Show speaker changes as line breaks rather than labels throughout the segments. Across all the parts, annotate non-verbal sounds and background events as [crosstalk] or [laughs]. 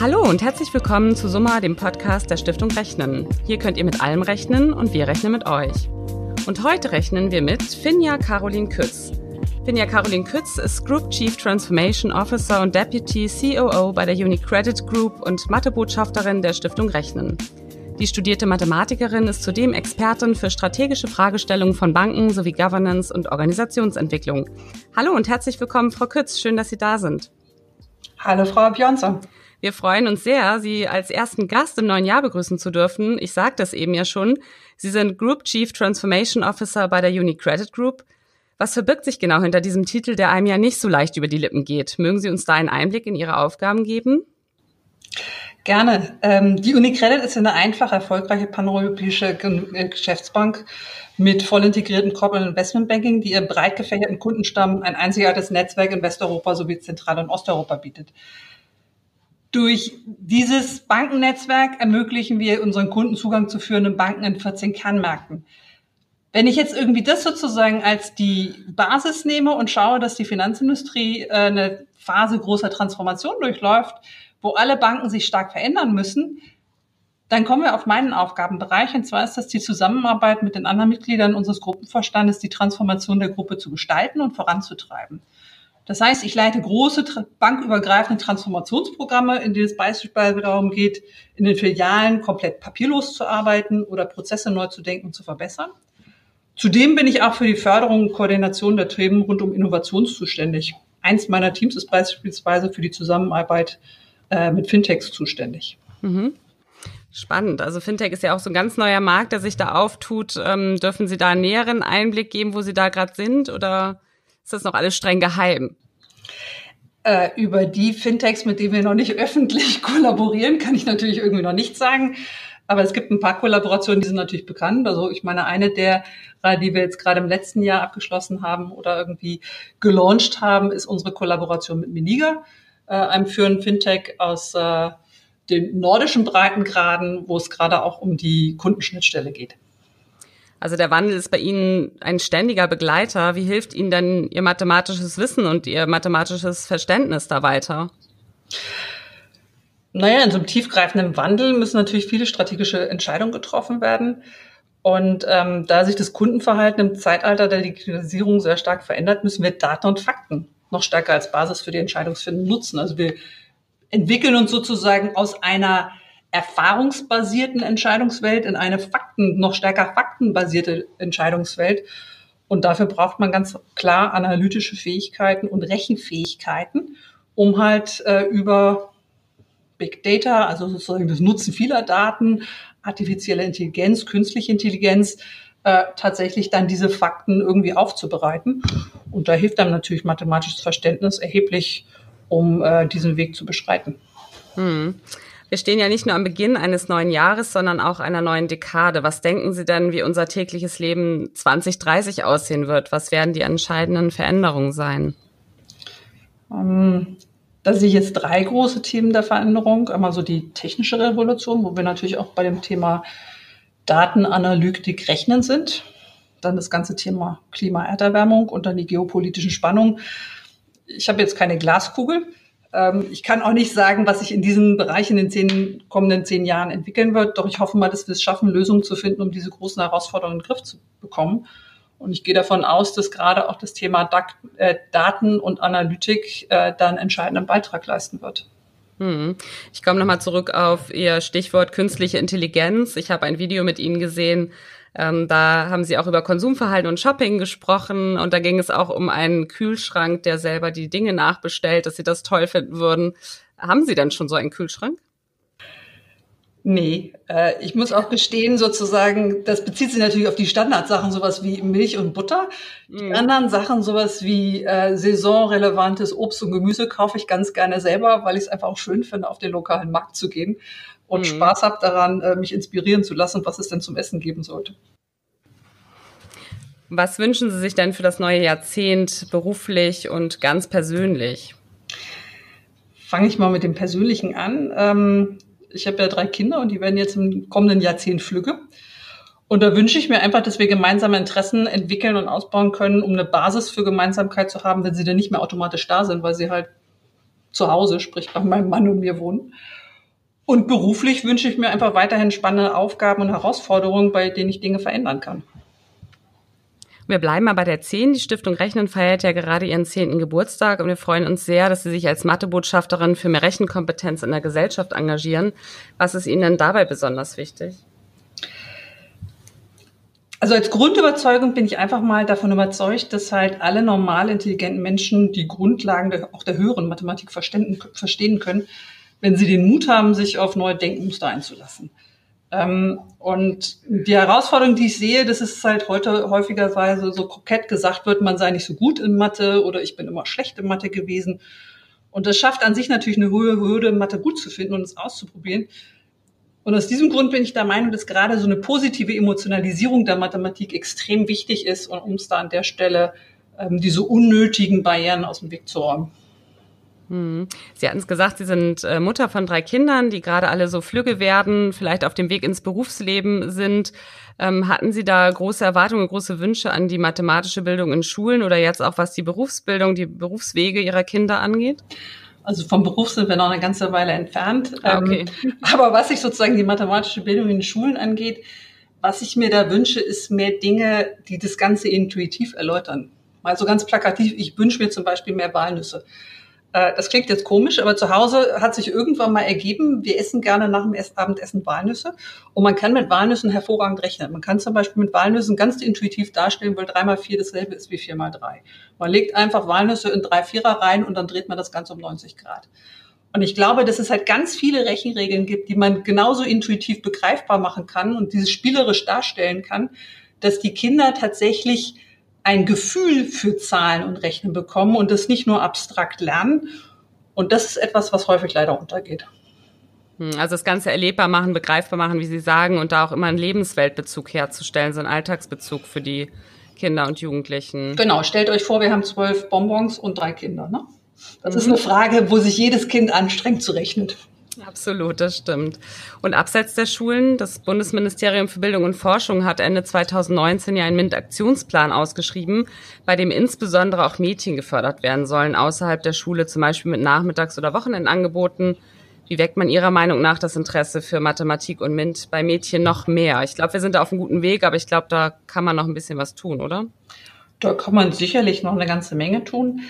Hallo und herzlich willkommen zu Summa, dem Podcast der Stiftung Rechnen. Hier könnt ihr mit allem rechnen und wir rechnen mit euch. Und heute rechnen wir mit Finja Caroline Kütz. Finja Caroline Kütz ist Group Chief Transformation Officer und Deputy COO bei der UniCredit Group und Mathebotschafterin der Stiftung Rechnen. Die studierte Mathematikerin ist zudem Expertin für strategische Fragestellungen von Banken sowie Governance und Organisationsentwicklung. Hallo und herzlich willkommen, Frau Kütz. Schön, dass Sie da sind.
Hallo, Frau Björnsson.
Wir freuen uns sehr, Sie als ersten Gast im neuen Jahr begrüßen zu dürfen. Ich sagte es eben ja schon. Sie sind Group Chief Transformation Officer bei der UniCredit Group. Was verbirgt sich genau hinter diesem Titel, der einem ja nicht so leicht über die Lippen geht? Mögen Sie uns da einen Einblick in Ihre Aufgaben geben?
Gerne. Ähm, die UniCredit ist eine einfach erfolgreiche paneuropäische äh, Geschäftsbank mit voll integrierten Corporate Investment Banking, die ihrem breit gefächerten Kundenstamm ein einzigartiges Netzwerk in Westeuropa sowie Zentral- und Osteuropa bietet. Durch dieses Bankennetzwerk ermöglichen wir unseren Kunden Zugang zu führenden Banken in 14 Kernmärkten. Wenn ich jetzt irgendwie das sozusagen als die Basis nehme und schaue, dass die Finanzindustrie äh, eine Phase großer Transformation durchläuft, wo alle Banken sich stark verändern müssen, dann kommen wir auf meinen Aufgabenbereich. Und zwar ist das die Zusammenarbeit mit den anderen Mitgliedern unseres Gruppenvorstandes, die Transformation der Gruppe zu gestalten und voranzutreiben. Das heißt, ich leite große bankübergreifende Transformationsprogramme, in denen es beispielsweise darum geht, in den Filialen komplett papierlos zu arbeiten oder Prozesse neu zu denken und zu verbessern. Zudem bin ich auch für die Förderung und Koordination der Themen rund um Innovation zuständig. Eins meiner Teams ist beispielsweise für die Zusammenarbeit äh, mit Fintechs zuständig. Mhm.
Spannend. Also Fintech ist ja auch so ein ganz neuer Markt, der sich da auftut. Ähm, dürfen Sie da einen näheren Einblick geben, wo Sie da gerade sind oder ist das noch alles streng geheim?
Äh, über die Fintechs, mit denen wir noch nicht [laughs] öffentlich kollaborieren, kann ich natürlich irgendwie noch nichts sagen. Aber es gibt ein paar Kollaborationen, die sind natürlich bekannt. Also ich meine, eine der, die wir jetzt gerade im letzten Jahr abgeschlossen haben oder irgendwie gelauncht haben, ist unsere Kollaboration mit Miniga, äh, einem führenden Fintech aus äh, den nordischen Breitengraden, wo es gerade auch um die Kundenschnittstelle geht.
Also der Wandel ist bei Ihnen ein ständiger Begleiter. Wie hilft Ihnen denn Ihr mathematisches Wissen und Ihr mathematisches Verständnis da weiter?
Naja, in so einem tiefgreifenden Wandel müssen natürlich viele strategische Entscheidungen getroffen werden. Und ähm, da sich das Kundenverhalten im Zeitalter der Digitalisierung sehr stark verändert, müssen wir Daten und Fakten noch stärker als Basis für die Entscheidungsfindung nutzen. Also wir entwickeln uns sozusagen aus einer erfahrungsbasierten Entscheidungswelt in eine Fakten, noch stärker faktenbasierte Entscheidungswelt. Und dafür braucht man ganz klar analytische Fähigkeiten und Rechenfähigkeiten, um halt äh, über Big Data, also sozusagen das Nutzen vieler Daten, artifizielle Intelligenz, künstliche Intelligenz, äh, tatsächlich dann diese Fakten irgendwie aufzubereiten. Und da hilft dann natürlich mathematisches Verständnis erheblich, um äh, diesen Weg zu beschreiten.
Hm. Wir stehen ja nicht nur am Beginn eines neuen Jahres, sondern auch einer neuen Dekade. Was denken Sie denn, wie unser tägliches Leben 2030 aussehen wird? Was werden die entscheidenden Veränderungen sein?
Ähm, da sehe ich jetzt drei große Themen der Veränderung. Einmal so die technische Revolution, wo wir natürlich auch bei dem Thema Datenanalytik rechnen sind. Dann das ganze Thema Klima-Erderwärmung und dann die geopolitischen Spannungen. Ich habe jetzt keine Glaskugel. Ähm, ich kann auch nicht sagen, was sich in diesem Bereich in den zehn, kommenden zehn Jahren entwickeln wird. Doch ich hoffe mal, dass wir es schaffen, Lösungen zu finden, um diese großen Herausforderungen in den Griff zu bekommen. Und ich gehe davon aus, dass gerade auch das Thema äh, Daten und Analytik äh, da einen entscheidenden Beitrag leisten wird.
Hm. Ich komme nochmal zurück auf Ihr Stichwort künstliche Intelligenz. Ich habe ein Video mit Ihnen gesehen, ähm, da haben Sie auch über Konsumverhalten und Shopping gesprochen und da ging es auch um einen Kühlschrank, der selber die Dinge nachbestellt, dass Sie das toll finden würden. Haben Sie denn schon so einen Kühlschrank?
Nee, äh, ich muss auch gestehen, sozusagen, das bezieht sich natürlich auf die Standardsachen, sowas wie Milch und Butter. Die mhm. anderen Sachen, sowas wie äh, saisonrelevantes Obst und Gemüse, kaufe ich ganz gerne selber, weil ich es einfach auch schön finde, auf den lokalen Markt zu gehen und mhm. Spaß habe daran, äh, mich inspirieren zu lassen, was es denn zum Essen geben sollte.
Was wünschen Sie sich denn für das neue Jahrzehnt beruflich und ganz persönlich?
Fange ich mal mit dem Persönlichen an. Ähm, ich habe ja drei Kinder und die werden jetzt im kommenden Jahrzehnt flügge. Und da wünsche ich mir einfach, dass wir gemeinsame Interessen entwickeln und ausbauen können, um eine Basis für Gemeinsamkeit zu haben, wenn sie dann nicht mehr automatisch da sind, weil sie halt zu Hause, sprich bei meinem Mann und mir wohnen. Und beruflich wünsche ich mir einfach weiterhin spannende Aufgaben und Herausforderungen, bei denen ich Dinge verändern kann.
Wir bleiben mal bei der 10. Die Stiftung Rechnen feiert ja gerade ihren 10. Geburtstag und wir freuen uns sehr, dass Sie sich als Mathebotschafterin für mehr Rechenkompetenz in der Gesellschaft engagieren. Was ist Ihnen denn dabei besonders wichtig?
Also als Grundüberzeugung bin ich einfach mal davon überzeugt, dass halt alle normal intelligenten Menschen die Grundlagen der, auch der höheren Mathematik verstehen können, wenn sie den Mut haben, sich auf neue Denkmuster einzulassen. Ähm, und die Herausforderung, die ich sehe, das ist halt heute häufigerweise so kokett gesagt wird, man sei nicht so gut in Mathe oder ich bin immer schlecht in Mathe gewesen. Und das schafft an sich natürlich eine hohe Hürde, Mathe gut zu finden und es auszuprobieren. Und aus diesem Grund bin ich der Meinung, dass gerade so eine positive Emotionalisierung der Mathematik extrem wichtig ist, um es da an der Stelle ähm, diese unnötigen Barrieren aus dem Weg zu räumen.
Hm. Sie hatten es gesagt, Sie sind äh, Mutter von drei Kindern, die gerade alle so flügge werden, vielleicht auf dem Weg ins Berufsleben sind. Ähm, hatten Sie da große Erwartungen, große Wünsche an die mathematische Bildung in Schulen oder jetzt auch was die Berufsbildung, die Berufswege Ihrer Kinder angeht?
Also vom Beruf sind wir noch eine ganze Weile entfernt. Ah, okay. Ähm, [laughs] aber was sich sozusagen die mathematische Bildung in Schulen angeht, was ich mir da wünsche, ist mehr Dinge, die das Ganze intuitiv erläutern. Mal so ganz plakativ, ich wünsche mir zum Beispiel mehr Walnüsse. Äh, das klingt jetzt komisch, aber zu Hause hat sich irgendwann mal ergeben, wir essen gerne nach dem Abendessen Walnüsse und man kann mit Walnüssen hervorragend rechnen. Man kann zum Beispiel mit Walnüssen ganz intuitiv darstellen, weil drei mal vier dasselbe ist wie vier mal drei. Man legt einfach Walnüsse in drei Vierer rein und dann dreht man das Ganze um 90 Grad. Und ich glaube, dass es halt ganz viele Rechenregeln gibt, die man genauso intuitiv begreifbar machen kann und dieses spielerisch darstellen kann, dass die Kinder tatsächlich ein Gefühl für Zahlen und Rechnen bekommen und das nicht nur abstrakt lernen. Und das ist etwas, was häufig leider untergeht.
Hm, also das Ganze erlebbar machen, begreifbar machen, wie Sie sagen, und da auch immer einen Lebensweltbezug herzustellen, so einen Alltagsbezug für die Kinder und Jugendlichen.
Genau, stellt euch vor, wir haben zwölf Bonbons und drei Kinder. Ne? Das mhm. ist eine Frage, wo sich jedes Kind anstrengt zu rechnen.
Absolut, das stimmt. Und abseits der Schulen, das Bundesministerium für Bildung und Forschung hat Ende 2019 ja einen MINT-Aktionsplan ausgeschrieben, bei dem insbesondere auch Mädchen gefördert werden sollen, außerhalb der Schule, zum Beispiel mit Nachmittags- oder Wochenendangeboten. Wie weckt man Ihrer Meinung nach das Interesse für Mathematik und MINT bei Mädchen noch mehr? Ich glaube, wir sind da auf einem guten Weg, aber ich glaube, da kann man noch ein bisschen was tun, oder?
Da kann man sicherlich noch eine ganze Menge tun.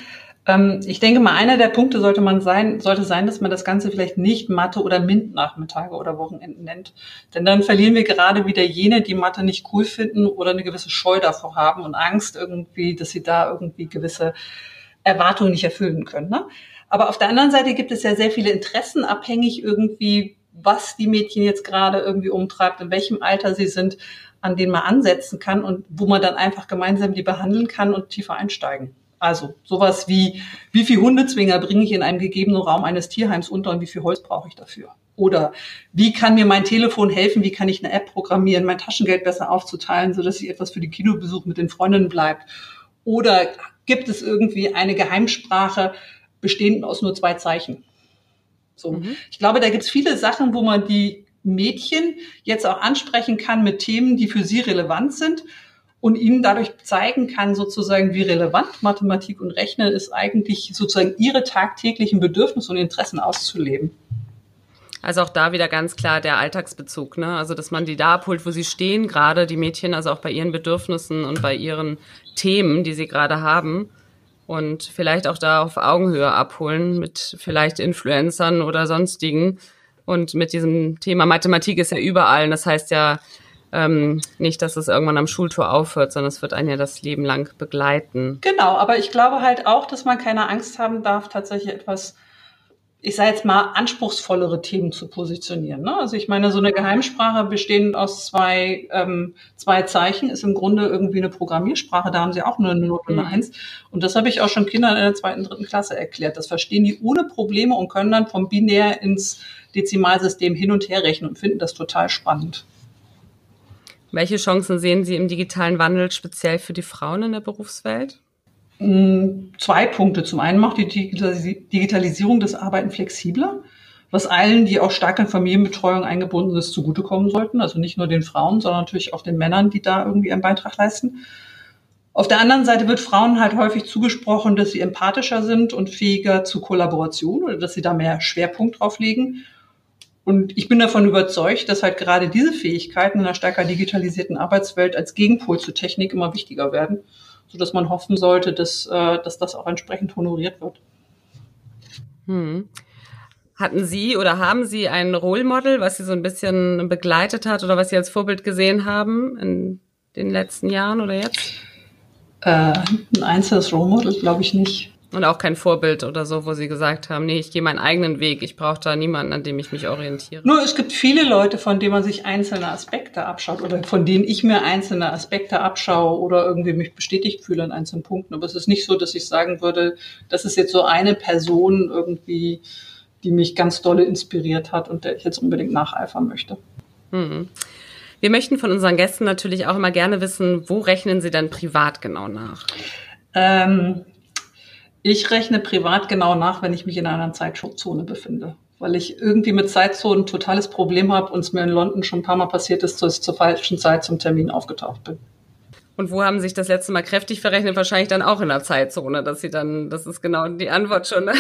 Ähm, ich denke mal, einer der Punkte sollte man sein, sollte sein, dass man das Ganze vielleicht nicht Mathe oder MINT-Nachmittage oder Wochenenden nennt. Denn dann verlieren wir gerade wieder jene, die Mathe nicht cool finden oder eine gewisse Scheu davor haben und Angst irgendwie, dass sie da irgendwie gewisse Erwartungen nicht erfüllen können. Ne? Aber auf der anderen Seite gibt es ja sehr viele Interessen abhängig irgendwie, was die Mädchen jetzt gerade irgendwie umtreibt, in welchem Alter sie sind, an denen man ansetzen kann und wo man dann einfach gemeinsam die behandeln kann und tiefer einsteigen. Also sowas wie, wie viel Hundezwinger bringe ich in einem gegebenen Raum eines Tierheims unter und wie viel Holz brauche ich dafür? Oder wie kann mir mein Telefon helfen? Wie kann ich eine App programmieren, mein Taschengeld besser aufzuteilen, sodass sich etwas für die Kinobesuch mit den Freundinnen bleibt? Oder gibt es irgendwie eine Geheimsprache bestehend aus nur zwei Zeichen? So. Mhm. Ich glaube, da gibt es viele Sachen, wo man die Mädchen jetzt auch ansprechen kann mit Themen, die für sie relevant sind und ihnen dadurch zeigen kann, sozusagen, wie relevant Mathematik und Rechnen ist, eigentlich sozusagen ihre tagtäglichen Bedürfnisse und Interessen auszuleben.
Also auch da wieder ganz klar der Alltagsbezug, ne? Also dass man die da abholt, wo sie stehen, gerade die Mädchen, also auch bei ihren Bedürfnissen und bei ihren Themen, die sie gerade haben. Und vielleicht auch da auf Augenhöhe abholen mit vielleicht Influencern oder sonstigen. Und mit diesem Thema Mathematik ist ja überall. Das heißt ja, ähm, nicht, dass es irgendwann am Schultor aufhört, sondern es wird einen ja das Leben lang begleiten.
Genau, aber ich glaube halt auch, dass man keine Angst haben darf, tatsächlich etwas, ich sage jetzt mal, anspruchsvollere Themen zu positionieren. Ne? Also ich meine, so eine Geheimsprache bestehend aus zwei, ähm, zwei Zeichen ist im Grunde irgendwie eine Programmiersprache. Da haben sie auch nur eine Note mhm. Eins. Und das habe ich auch schon Kindern in der zweiten, dritten Klasse erklärt. Das verstehen die ohne Probleme und können dann vom Binär ins Dezimalsystem hin und her rechnen und finden das total spannend.
Welche Chancen sehen Sie im digitalen Wandel speziell für die Frauen in der Berufswelt?
Mm, zwei Punkte. Zum einen macht die Digitalisierung das Arbeiten flexibler, was allen, die auch stark in Familienbetreuung eingebunden sind, zugutekommen sollten. Also nicht nur den Frauen, sondern natürlich auch den Männern, die da irgendwie einen Beitrag leisten. Auf der anderen Seite wird Frauen halt häufig zugesprochen, dass sie empathischer sind und fähiger zu Kollaboration oder dass sie da mehr Schwerpunkt drauf legen. Und ich bin davon überzeugt, dass halt gerade diese Fähigkeiten in einer stärker digitalisierten Arbeitswelt als Gegenpol zur Technik immer wichtiger werden, sodass man hoffen sollte, dass, äh, dass das auch entsprechend honoriert wird.
Hm. Hatten Sie oder haben Sie ein Role Model, was Sie so ein bisschen begleitet hat oder was Sie als Vorbild gesehen haben in den letzten Jahren oder jetzt?
Äh, ein einzelnes Role Model glaube ich nicht.
Und auch kein Vorbild oder so, wo Sie gesagt haben, nee, ich gehe meinen eigenen Weg, ich brauche da niemanden, an dem ich mich orientiere.
Nur es gibt viele Leute, von denen man sich einzelne Aspekte abschaut oder von denen ich mir einzelne Aspekte abschaue oder irgendwie mich bestätigt fühle an einzelnen Punkten. Aber es ist nicht so, dass ich sagen würde, das ist jetzt so eine Person irgendwie, die mich ganz dolle inspiriert hat und der ich jetzt unbedingt nacheifern möchte.
Hm. Wir möchten von unseren Gästen natürlich auch immer gerne wissen, wo rechnen Sie dann privat genau nach?
Ähm, ich rechne privat genau nach, wenn ich mich in einer Zeitzone befinde. Weil ich irgendwie mit Zeitzonen ein totales Problem habe und es mir in London schon ein paar Mal passiert ist, dass ich zur falschen Zeit zum Termin aufgetaucht bin.
Und wo haben Sie sich das letzte Mal kräftig verrechnet? Wahrscheinlich dann auch in der Zeitzone, dass Sie dann, das ist genau die Antwort schon. Ne?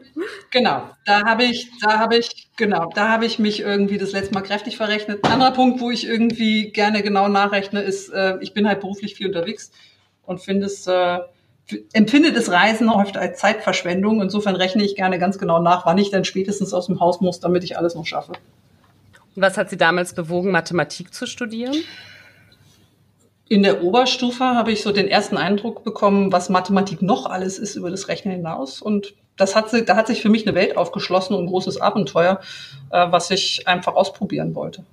[laughs]
genau, da habe ich, da habe ich, genau, da habe ich mich irgendwie das letzte Mal kräftig verrechnet. Ein anderer Punkt, wo ich irgendwie gerne genau nachrechne, ist, äh, ich bin halt beruflich viel unterwegs und finde es, äh, empfinde das Reisen oft als Zeitverschwendung. Insofern rechne ich gerne ganz genau nach, wann ich dann spätestens aus dem Haus muss, damit ich alles noch schaffe.
Und was hat Sie damals bewogen, Mathematik zu studieren?
In der Oberstufe habe ich so den ersten Eindruck bekommen, was Mathematik noch alles ist über das Rechnen hinaus. Und das hat, da hat sich für mich eine Welt aufgeschlossen und ein großes Abenteuer, äh, was ich einfach ausprobieren wollte.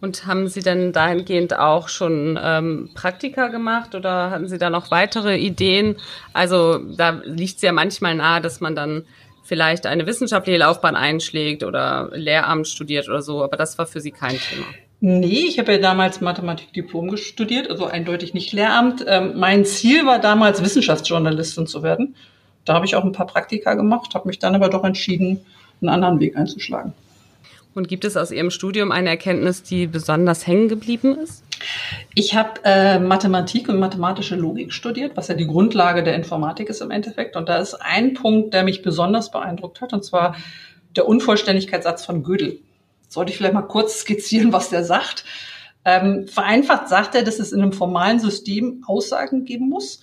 Und haben Sie denn dahingehend auch schon ähm, Praktika gemacht oder hatten Sie da noch weitere Ideen? Also da liegt es ja manchmal nahe, dass man dann vielleicht eine wissenschaftliche Laufbahn einschlägt oder Lehramt studiert oder so, aber das war für Sie kein Thema.
Nee, ich habe ja damals Mathematik-Diplom studiert, also eindeutig nicht Lehramt. Ähm, mein Ziel war damals, Wissenschaftsjournalistin zu werden. Da habe ich auch ein paar Praktika gemacht, habe mich dann aber doch entschieden, einen anderen Weg einzuschlagen.
Und gibt es aus Ihrem Studium eine Erkenntnis, die besonders hängen geblieben ist?
Ich habe äh, Mathematik und mathematische Logik studiert, was ja die Grundlage der Informatik ist im Endeffekt. Und da ist ein Punkt, der mich besonders beeindruckt hat, und zwar der Unvollständigkeitssatz von Gödel sollte ich vielleicht mal kurz skizzieren, was der sagt. Ähm, vereinfacht sagt er, dass es in einem formalen System Aussagen geben muss,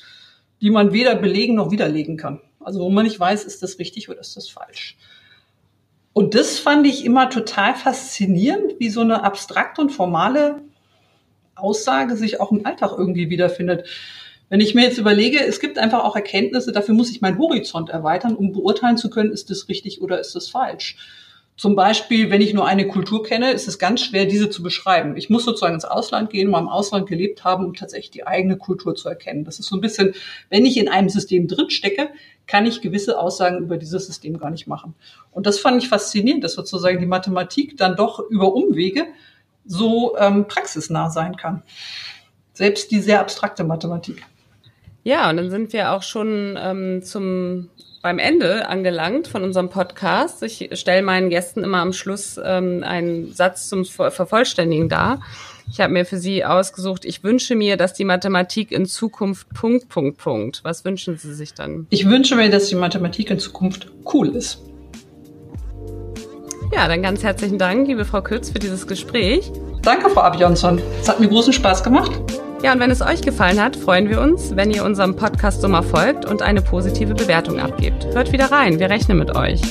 die man weder belegen noch widerlegen kann. Also wo man nicht weiß, ist das richtig oder ist das falsch. Und das fand ich immer total faszinierend, wie so eine abstrakte und formale Aussage sich auch im Alltag irgendwie wiederfindet. Wenn ich mir jetzt überlege, es gibt einfach auch Erkenntnisse, dafür muss ich meinen Horizont erweitern, um beurteilen zu können, ist das richtig oder ist das falsch. Zum Beispiel, wenn ich nur eine Kultur kenne, ist es ganz schwer, diese zu beschreiben. Ich muss sozusagen ins Ausland gehen, mal im Ausland gelebt haben, um tatsächlich die eigene Kultur zu erkennen. Das ist so ein bisschen, wenn ich in einem System drin stecke, kann ich gewisse Aussagen über dieses System gar nicht machen. Und das fand ich faszinierend, dass sozusagen die Mathematik dann doch über Umwege so ähm, praxisnah sein kann. Selbst die sehr abstrakte Mathematik.
Ja, und dann sind wir auch schon ähm, zum beim Ende angelangt von unserem Podcast. Ich stelle meinen Gästen immer am Schluss ähm, einen Satz zum Vervollständigen dar. Ich habe mir für Sie ausgesucht, ich wünsche mir, dass die Mathematik in Zukunft Punkt, Punkt, Punkt. Was wünschen Sie sich dann?
Ich wünsche mir, dass die Mathematik in Zukunft cool ist.
Ja, dann ganz herzlichen Dank, liebe Frau Kütz, für dieses Gespräch.
Danke, Frau Abjonsson. Es hat mir großen Spaß gemacht.
Ja, und wenn es euch gefallen hat, freuen wir uns, wenn ihr unserem Podcast Sommer folgt und eine positive Bewertung abgebt. Hört wieder rein, wir rechnen mit euch.